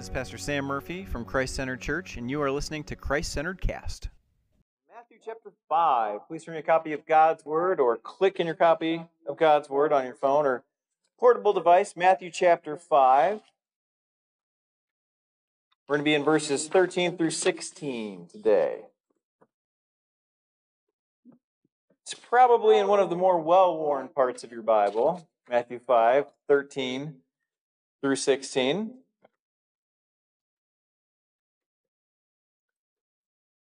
Hi, this is Pastor Sam Murphy from Christ Centered Church, and you are listening to Christ Centered Cast. Matthew chapter 5. Please turn your copy of God's Word or click in your copy of God's Word on your phone or portable device. Matthew chapter 5. We're going to be in verses 13 through 16 today. It's probably in one of the more well worn parts of your Bible, Matthew 5, 13 through 16.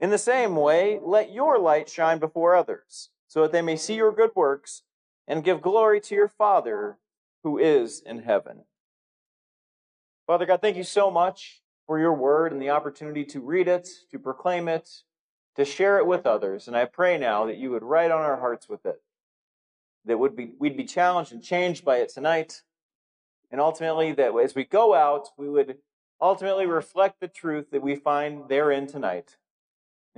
In the same way, let your light shine before others, so that they may see your good works and give glory to your Father who is in heaven. Father God, thank you so much for your word and the opportunity to read it, to proclaim it, to share it with others. And I pray now that you would write on our hearts with it, that would be, we'd be challenged and changed by it tonight. And ultimately, that as we go out, we would ultimately reflect the truth that we find therein tonight.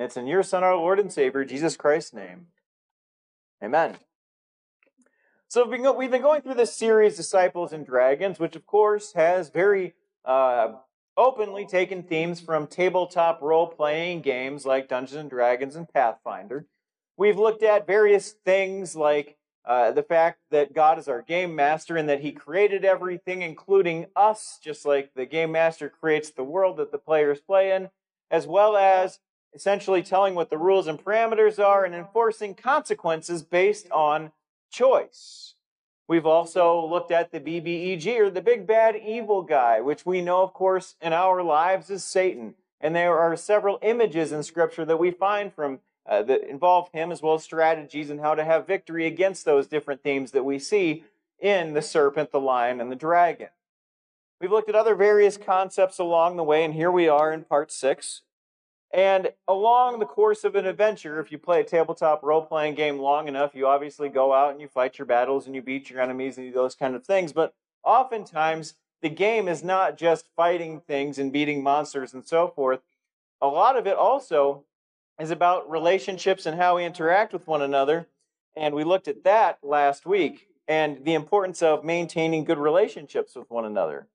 And it's in your Son, our Lord and Savior, Jesus Christ's name. Amen. So we've been going through this series, Disciples and Dragons, which of course has very uh, openly taken themes from tabletop role playing games like Dungeons and Dragons and Pathfinder. We've looked at various things like uh, the fact that God is our game master and that He created everything, including us, just like the game master creates the world that the players play in, as well as essentially telling what the rules and parameters are and enforcing consequences based on choice. We've also looked at the BBEG, or the big bad evil guy, which we know, of course, in our lives is Satan. And there are several images in Scripture that we find from uh, that involve him, as well as strategies and how to have victory against those different themes that we see in the serpent, the lion, and the dragon. We've looked at other various concepts along the way, and here we are in part six. And along the course of an adventure, if you play a tabletop role playing game long enough, you obviously go out and you fight your battles and you beat your enemies and those kind of things. But oftentimes, the game is not just fighting things and beating monsters and so forth. A lot of it also is about relationships and how we interact with one another. And we looked at that last week and the importance of maintaining good relationships with one another.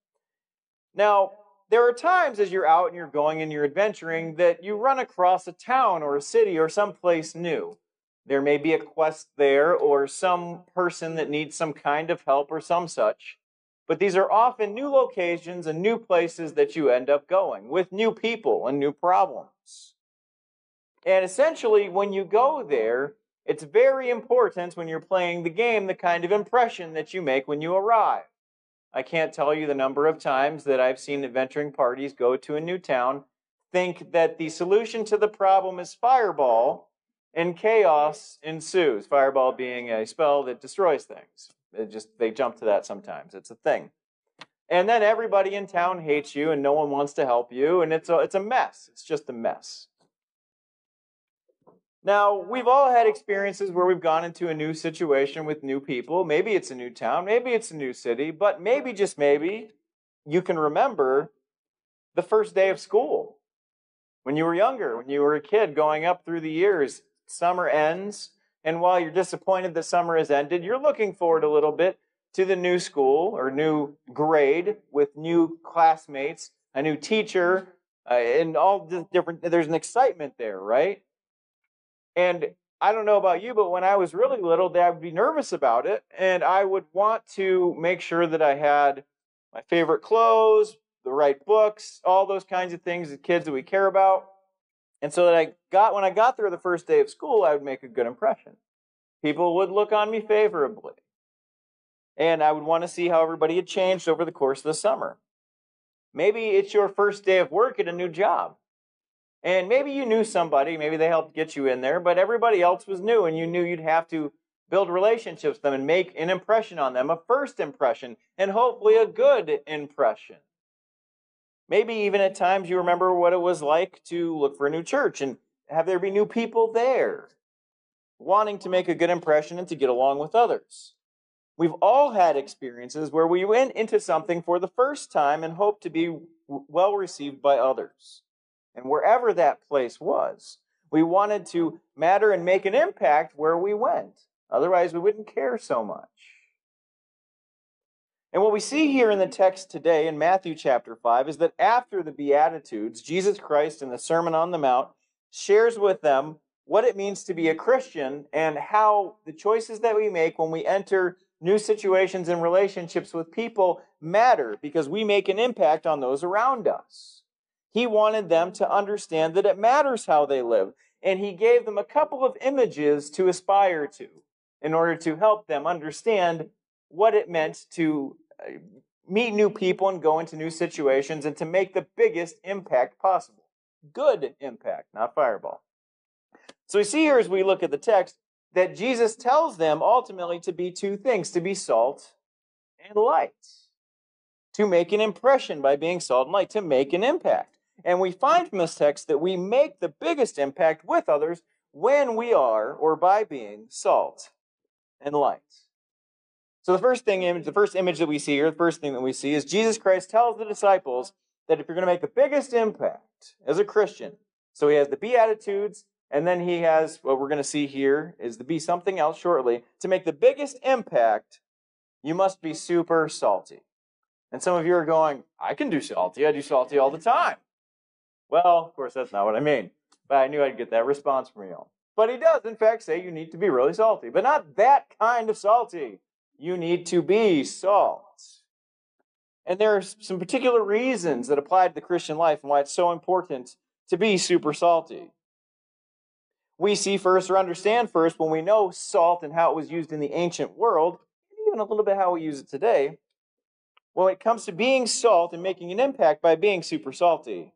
Now, there are times as you're out and you're going and you're adventuring that you run across a town or a city or some place new. There may be a quest there or some person that needs some kind of help or some such. But these are often new locations and new places that you end up going with new people and new problems. And essentially, when you go there, it's very important when you're playing the game the kind of impression that you make when you arrive. I can't tell you the number of times that I've seen adventuring parties go to a new town, think that the solution to the problem is fireball, and chaos ensues. Fireball being a spell that destroys things. It just they jump to that sometimes. It's a thing. And then everybody in town hates you and no one wants to help you and it's a, it's a mess. It's just a mess. Now, we've all had experiences where we've gone into a new situation with new people. Maybe it's a new town, maybe it's a new city, but maybe, just maybe, you can remember the first day of school when you were younger, when you were a kid going up through the years. Summer ends, and while you're disappointed that summer has ended, you're looking forward a little bit to the new school or new grade with new classmates, a new teacher, uh, and all the different, there's an excitement there, right? And I don't know about you, but when I was really little, I would be nervous about it. And I would want to make sure that I had my favorite clothes, the right books, all those kinds of things, the kids that we care about. And so that I got, when I got there the first day of school, I would make a good impression. People would look on me favorably. And I would want to see how everybody had changed over the course of the summer. Maybe it's your first day of work at a new job. And maybe you knew somebody, maybe they helped get you in there, but everybody else was new and you knew you'd have to build relationships with them and make an impression on them, a first impression, and hopefully a good impression. Maybe even at times you remember what it was like to look for a new church and have there be new people there, wanting to make a good impression and to get along with others. We've all had experiences where we went into something for the first time and hoped to be well received by others. And wherever that place was, we wanted to matter and make an impact where we went. Otherwise, we wouldn't care so much. And what we see here in the text today in Matthew chapter 5 is that after the Beatitudes, Jesus Christ in the Sermon on the Mount shares with them what it means to be a Christian and how the choices that we make when we enter new situations and relationships with people matter because we make an impact on those around us. He wanted them to understand that it matters how they live, and he gave them a couple of images to aspire to in order to help them understand what it meant to uh, meet new people and go into new situations and to make the biggest impact possible. Good impact, not fireball. So we see here as we look at the text that Jesus tells them ultimately to be two things to be salt and light, to make an impression by being salt and light, to make an impact. And we find from this text that we make the biggest impact with others when we are or by being salt and light. So the first thing, the first image that we see here, the first thing that we see is Jesus Christ tells the disciples that if you're going to make the biggest impact as a Christian, so he has the Beatitudes, and then he has what we're going to see here is to be something else shortly. To make the biggest impact, you must be super salty. And some of you are going, I can do salty. I do salty all the time. Well, of course, that's not what I mean. But I knew I'd get that response from you. But he does, in fact, say you need to be really salty, but not that kind of salty you need to be salt. And there are some particular reasons that apply to the Christian life and why it's so important to be super salty. We see first or understand first when we know salt and how it was used in the ancient world, even a little bit how we use it today. When it comes to being salt and making an impact by being super salty,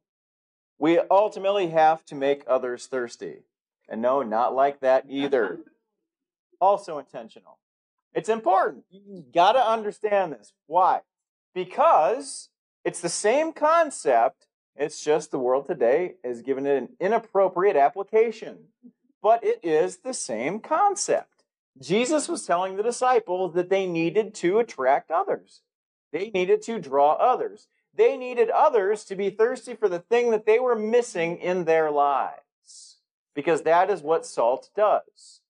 we ultimately have to make others thirsty. And no, not like that either. Also intentional. It's important. You got to understand this. Why? Because it's the same concept. It's just the world today has given it an inappropriate application. But it is the same concept. Jesus was telling the disciples that they needed to attract others. They needed to draw others. They needed others to be thirsty for the thing that they were missing in their lives. Because that is what salt does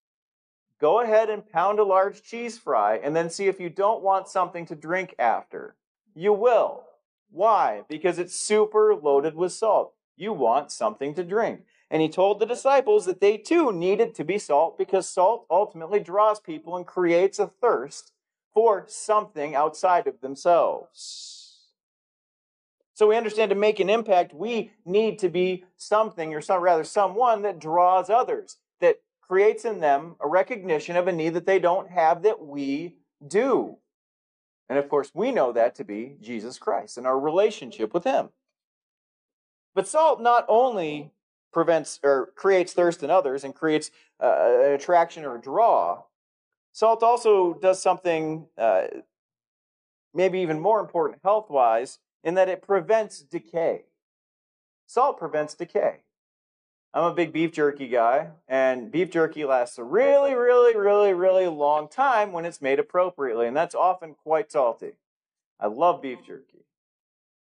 go ahead and pound a large cheese fry and then see if you don't want something to drink after. You will. Why? Because it's super loaded with salt. You want something to drink. And he told the disciples that they too needed to be salt because salt ultimately draws people and creates a thirst for something outside of themselves. So we understand to make an impact, we need to be something, or some, rather someone that draws others, that creates in them a recognition of a need that they don't have that we do. And of course, we know that to be Jesus Christ and our relationship with Him. But salt not only prevents or creates thirst in others and creates uh, an attraction or a draw, salt also does something uh, maybe even more important health wise in that it prevents decay. Salt prevents decay. I'm a big beef jerky guy, and beef jerky lasts a really, really, really, really long time when it's made appropriately, and that's often quite salty. I love beef jerky.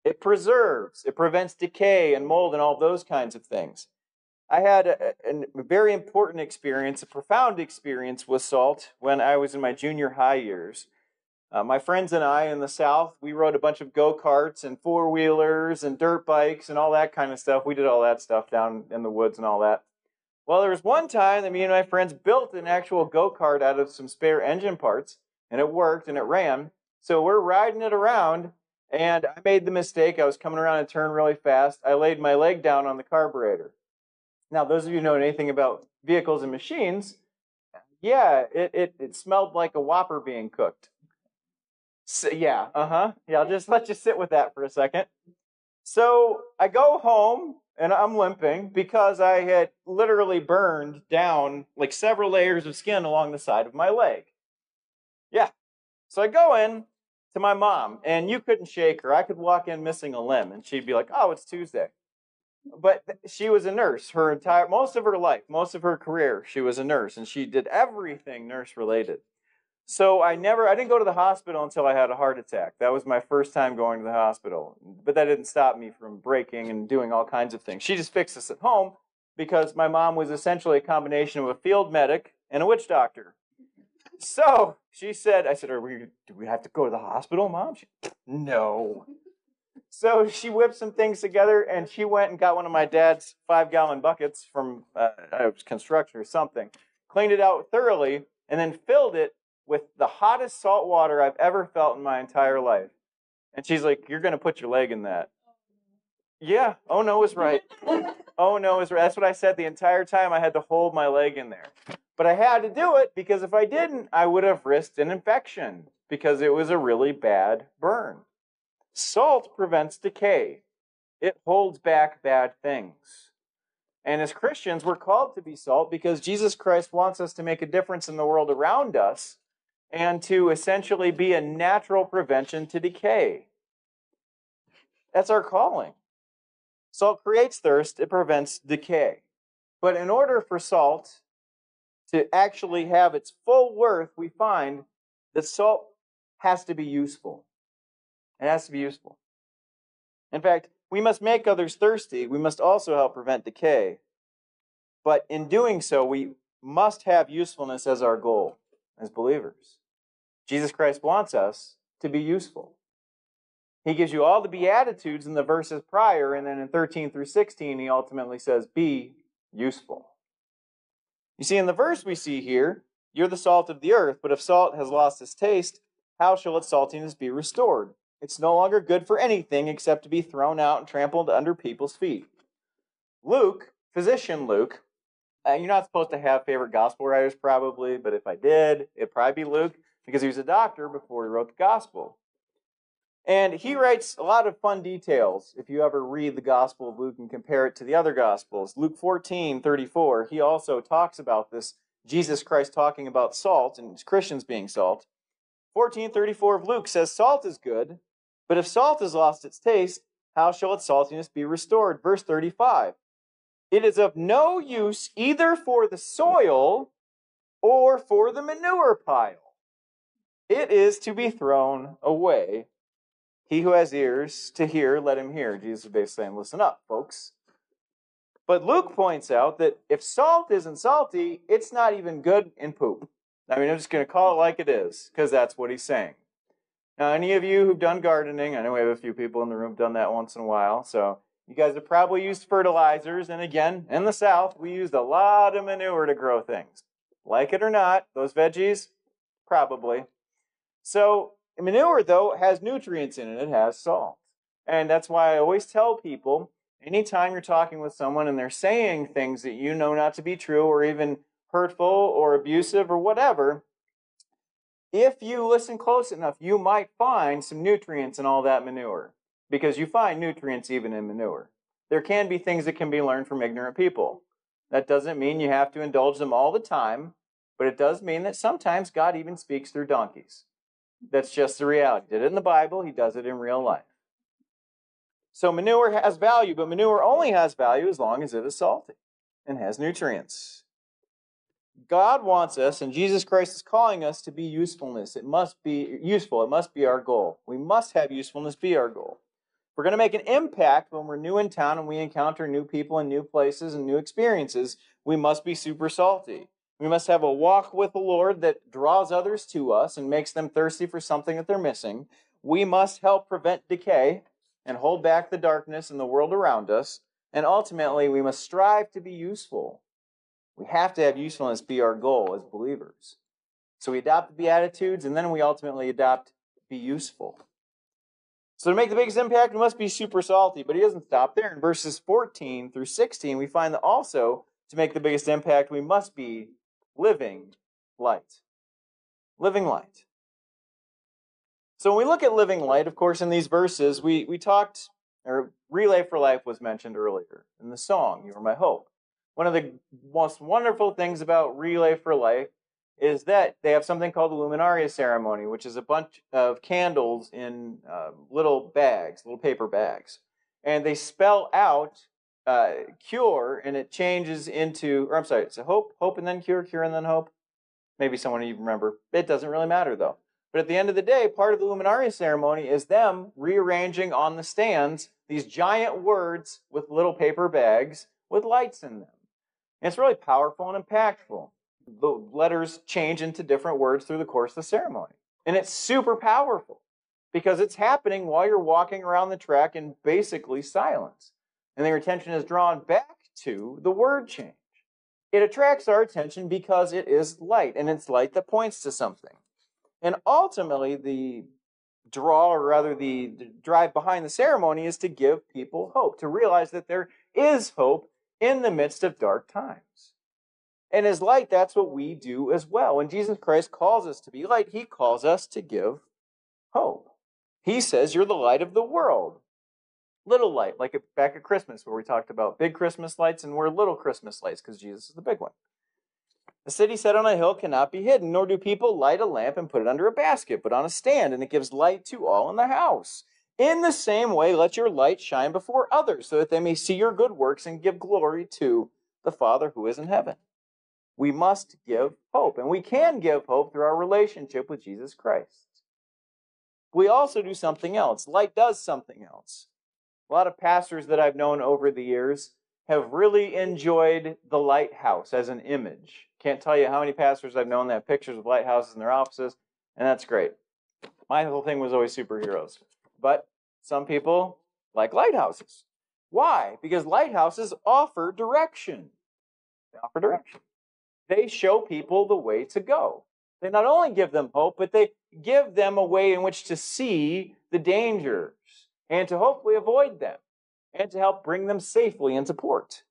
It preserves, it prevents decay and mold and all those kinds of things. I had a, a, very important experience, a profound experience with salt when I was in my junior high years. Uh, my friends and I in the South, we rode a bunch of go karts and four wheelers and dirt bikes and all that kind of stuff. We did all that stuff down in the woods and all that. Well, there was one time that me and my friends built an actual go kart out of some spare engine parts, and it worked and it ran. So we're riding it around, and I made the mistake. I was coming around a turn really fast. I laid my leg down on the carburetor. Now, those of you know anything about vehicles and machines, yeah, it, it, it smelled like a Whopper being cooked. So, yeah, uh huh. Yeah, I'll just let you sit with that for a second. So I go home and I'm limping because I had literally burned down like several layers of skin along the side of my leg. Yeah. So I go in, to my mom, and you couldn't shake her. I could walk in missing a limb, and she'd be like, "Oh, it's Tuesday." But she was a nurse her entire most of her life, most of her career. She was a nurse, and she did everything nurse related. So I never, I didn't go to the hospital until I had a heart attack. That was my first time going to the hospital. But that didn't stop me from breaking and doing all kinds of things. She just fixed us at home because my mom was essentially a combination of a field medic and a witch doctor. So she said, I said, Are we, do we have to go to the hospital, mom? She, no. So she whipped some things together and she went and got one of my dad's five gallon buckets from uh, construction or something, cleaned it out thoroughly, and then filled it with the hottest salt water I've ever felt in my entire life. And she's like, You're going to put your leg in that. Yeah. Oh, no is right. Oh, no is right. That's what I said the entire time. I had to hold my leg in there. But I had to do it because if I didn't, I would have risked an infection because it was a really bad burn. Salt prevents decay, it holds back bad things. And as Christians, we're called to be salt because Jesus Christ wants us to make a difference in the world around us and to essentially be a natural prevention to decay. That's our calling. Salt creates thirst, it prevents decay. But in order for salt to actually have its full worth, we find that salt has to be useful. It has to be useful. In fact, we must make others thirsty. We must also help prevent decay. But in doing so, we must have usefulness as our goal as believers. Jesus Christ wants us to be useful. He gives you all the Beatitudes in the verses prior, and then in 13 through 16, he ultimately says, Be useful. You see, in the verse we see here, you're the salt of the earth, but if salt has lost its taste, how shall its saltiness be restored? It's no longer good for anything except to be thrown out and trampled under people's feet. Luke, physician Luke, uh, you're not supposed to have favorite gospel writers probably, but if I did, it'd probably be Luke because he was a doctor before he wrote the gospel. And he hmm. writes a lot of fun details if you ever read the Gospel of Luke and compare it to the other Gospels. Luke 14 34, he also talks about this Jesus Christ talking about salt and Christians being salt. 1434 of Luke says, Salt is good, but if salt has lost its taste, how shall its saltiness be restored? Verse 35 It is of no use either for the soil or for the manure pile it is to be thrown away. He who has ears to hear, let him hear. Jesus is basically saying, listen up, folks. But Luke points out that if salt isn't salty, it's not even good in poop. I mean, I'm just going to call it like it is, because that's what he's saying. Now, any of you who've done gardening, I know we have a few people in the room done that once in a while, so you guys have probably used fertilizers, and again, in the South, we used a lot of manure to grow things. Like it or not, those veggies, probably. So manure, though, has nutrients in it. It has salt. And that's why I always tell people anytime you're talking with someone and they're saying things that you know not to be true or even hurtful or abusive or whatever, if you listen close enough, you might find some nutrients in all that manure because you find nutrients even in manure. There can be things that can be learned from ignorant people. That doesn't mean you have to indulge them all the time, but it does mean that sometimes God even speaks through donkeys. That's just the reality. He did it in the Bible, he does it in real life. So manure has value, but manure only has value as long as it is salty and has nutrients. God wants us, and Jesus Christ is calling us to be usefulness. It must be useful. It must be our goal. We must have usefulness be our goal. We're going to make an impact when we're new in town and we encounter new people and new places and new experiences. We must be super salty. We must have a walk with the Lord that draws others to us and makes them thirsty for something that they're missing. We must help prevent decay and hold back the darkness in the world around us. And ultimately, we must strive to be useful. We have to have usefulness be our goal as believers. So we adopt the Beatitudes, and then we ultimately adopt be useful. So to make the biggest impact, we must be super salty. But he doesn't stop there. In verses 14 through 16, we find that also to make the biggest impact, we must be living light. Living light. So when we look at living light, of course, in these verses, we, we talked, or Relay for Life was mentioned earlier in the song, You Are My Hope. One of the most wonderful things about Relay for Life is that they have something called the luminaria ceremony, which is a bunch of candles in uh, little bags, little paper bags. And they spell out uh, cure, and it changes into, or I'm sorry, it's a hope, hope and then cure, cure and then hope. Maybe someone you remember. It doesn't really matter though. But at the end of the day, part of the luminaria ceremony is them rearranging on the stands these giant words with little paper bags with lights in them. And it's really powerful and impactful the letters change into different words through the course of the ceremony. And it's super powerful because it's happening while you're walking around the track in basically silence. And their attention is drawn back to the word change. It attracts our attention because it is light, and it's light that points to something. And ultimately, the draw, or rather the, drive behind the ceremony, is to give people hope, to realize that there is hope in the midst of dark times. And as light, that's what we do as well. When Jesus Christ calls us to be light, he calls us to give hope. He says, You're the light of the world. Little light, like back at Christmas, where we talked about big Christmas lights, and we're little Christmas lights because Jesus is the big one. The city set on a hill cannot be hidden, nor do people light a lamp and put it under a basket, but on a stand, and it gives light to all in the house. In the same way, let your light shine before others, so that they may see your good works and give glory to the Father who is in heaven we must give hope. And we can give hope through our relationship with Jesus Christ. We also do something else. Light does something else. A lot of pastors that I've known over the years have really enjoyed the lighthouse as an image. Can't tell you how many pastors I've known that have pictures of lighthouses in their offices, and that's great. My whole thing was always superheroes. But some people like lighthouses. Why? Because lighthouses offer direction. They offer direction they show people the way to go. They not only give them hope, but they give them a way in which to see the dangers and to hopefully avoid them and to help bring them safely into port.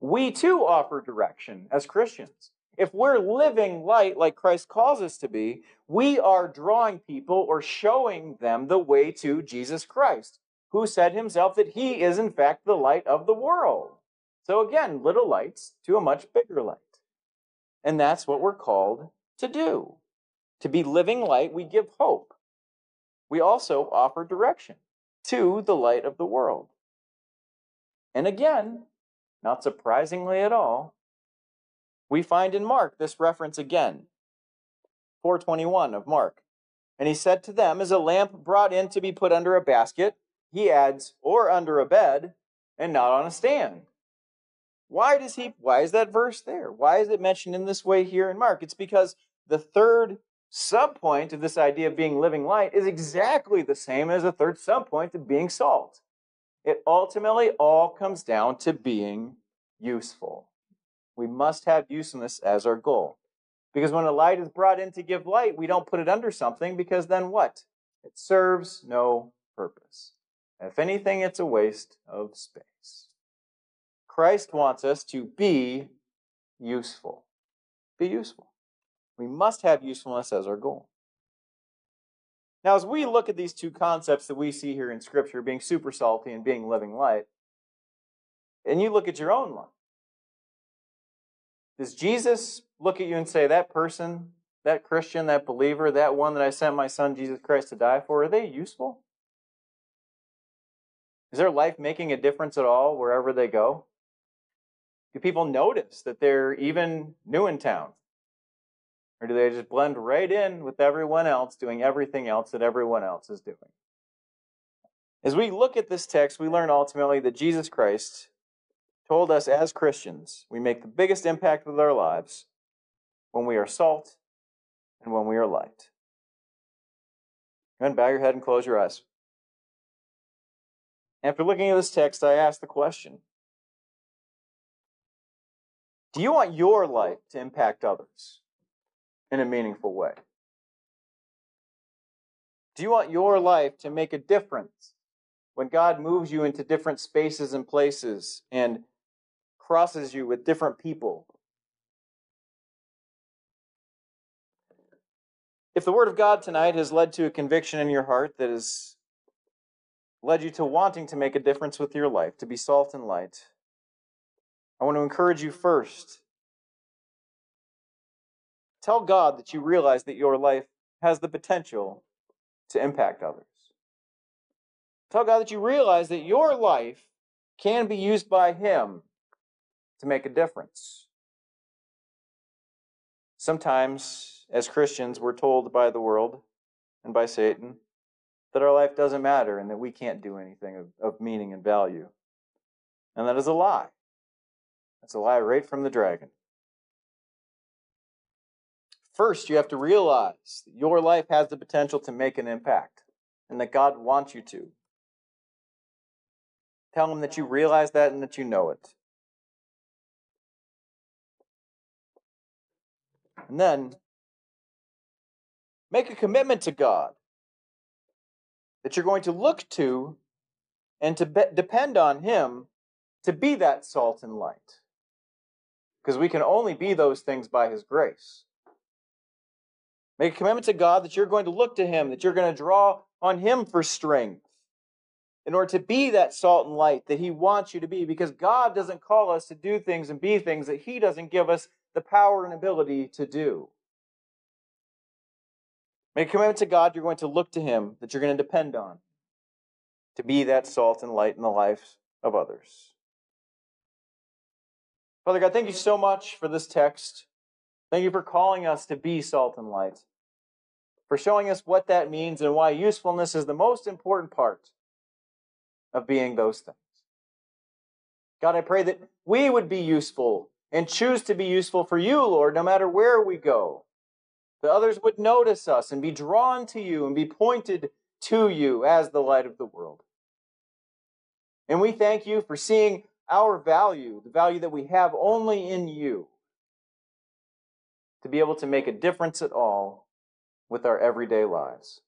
We too offer direction as Christians. If we're living light like Christ calls us to be, we are drawing people or showing them the way to Jesus Christ, who said himself that he is, in fact, the light of the world. So again, little lights to a much bigger light. And that's what we're called to do. To be living light, we give hope. We also offer direction to the light of the world. And again, not surprisingly at all, we find in Mark this reference again. 421 of Mark. And he said to them, Is a lamp brought in to be put under a basket? He adds, or under a bed, and not on a stand. Why does he why is that verse there? Why is it mentioned in this way here in Mark? It's because the third subpoint of this idea of being living light is exactly the same as the third subpoint of being salt. It ultimately all comes down to being useful. We must have usefulness as our goal. Because when a light is brought in to give light, we don't put it under something because then what? It serves no purpose. If anything, it's a waste of space. Christ wants us to be useful. Be useful. We must have usefulness as our goal. Now, as we look at these two concepts that we see here in Scripture, being super salty and being living light, and you look at your own life, does Jesus look at you and say, that person, that Christian, that believer, that one that I sent my son Jesus Christ to die for, are they useful? Is their life making a difference at all wherever they go? Do people notice that they're even new in town? Or do they just blend right in with everyone else, doing everything else that everyone else is doing? As we look at this text, we learn ultimately that Jesus Christ told us as Christians we make the biggest impact with our lives when we are salt and when we are light. Go ahead bow your head and close your eyes. After looking at this text, I ask the question do you want your life to impact others in a meaningful way? Do you want your life to make a difference when God moves you into different spaces and places and crosses you with different people? If the Word of God tonight has led to a conviction in your heart that has led you to wanting to make a difference with your life, to be salt and light, I want to encourage you first Tell God that you realize that your life has the potential to impact others. Tell God that you realize that your life can be used by Him to make a difference. Sometimes, as Christians, we're told by the world and by Satan that our life doesn't matter and that we can't do anything of, of meaning and value. And that is a lie. That's a lie right from the dragon. First, you have to realize that your life has the potential to make an impact and that God wants you to. Tell Him that you realize that and that you know it. And then make a commitment to God that you're going to look to and to be- depend on Him to be that salt and light. Because we can only be those things by His grace. Make a commitment to God that you're going to look to Him, that you're going to draw on Him for strength in order to be that salt and light that He wants you to be. Because God doesn't call us to do things and be things that He doesn't give us the power and ability to do. Make a commitment to God, you're going to look to Him, that you're going to depend on to be that salt and light in the lives of others. Father God, thank you so much for this text. Thank you for calling us to be salt and light, for showing us what that means and why usefulness is the most important part of being those things. God, I pray that we would be useful and choose to be useful for you, Lord, no matter where we go. That others would notice us and be drawn to you and be pointed to you as the light of the world. And we thank you for seeing our value, the value that we have only in you, to be able to make a difference at all with our everyday lives.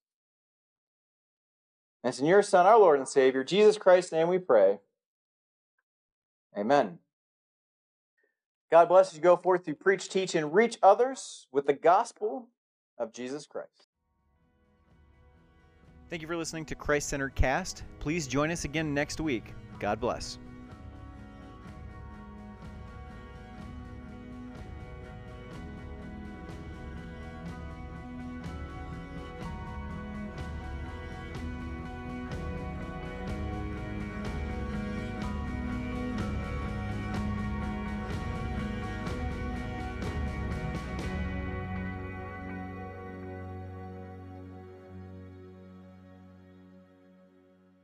And it's in your Son, our Lord and Savior, Jesus Christ's name we pray. Amen. God bless you. Go forth to preach, teach, and reach others with the gospel of Jesus Christ. Thank you for listening to Christ Centered Cast. Please join us again next week. God bless.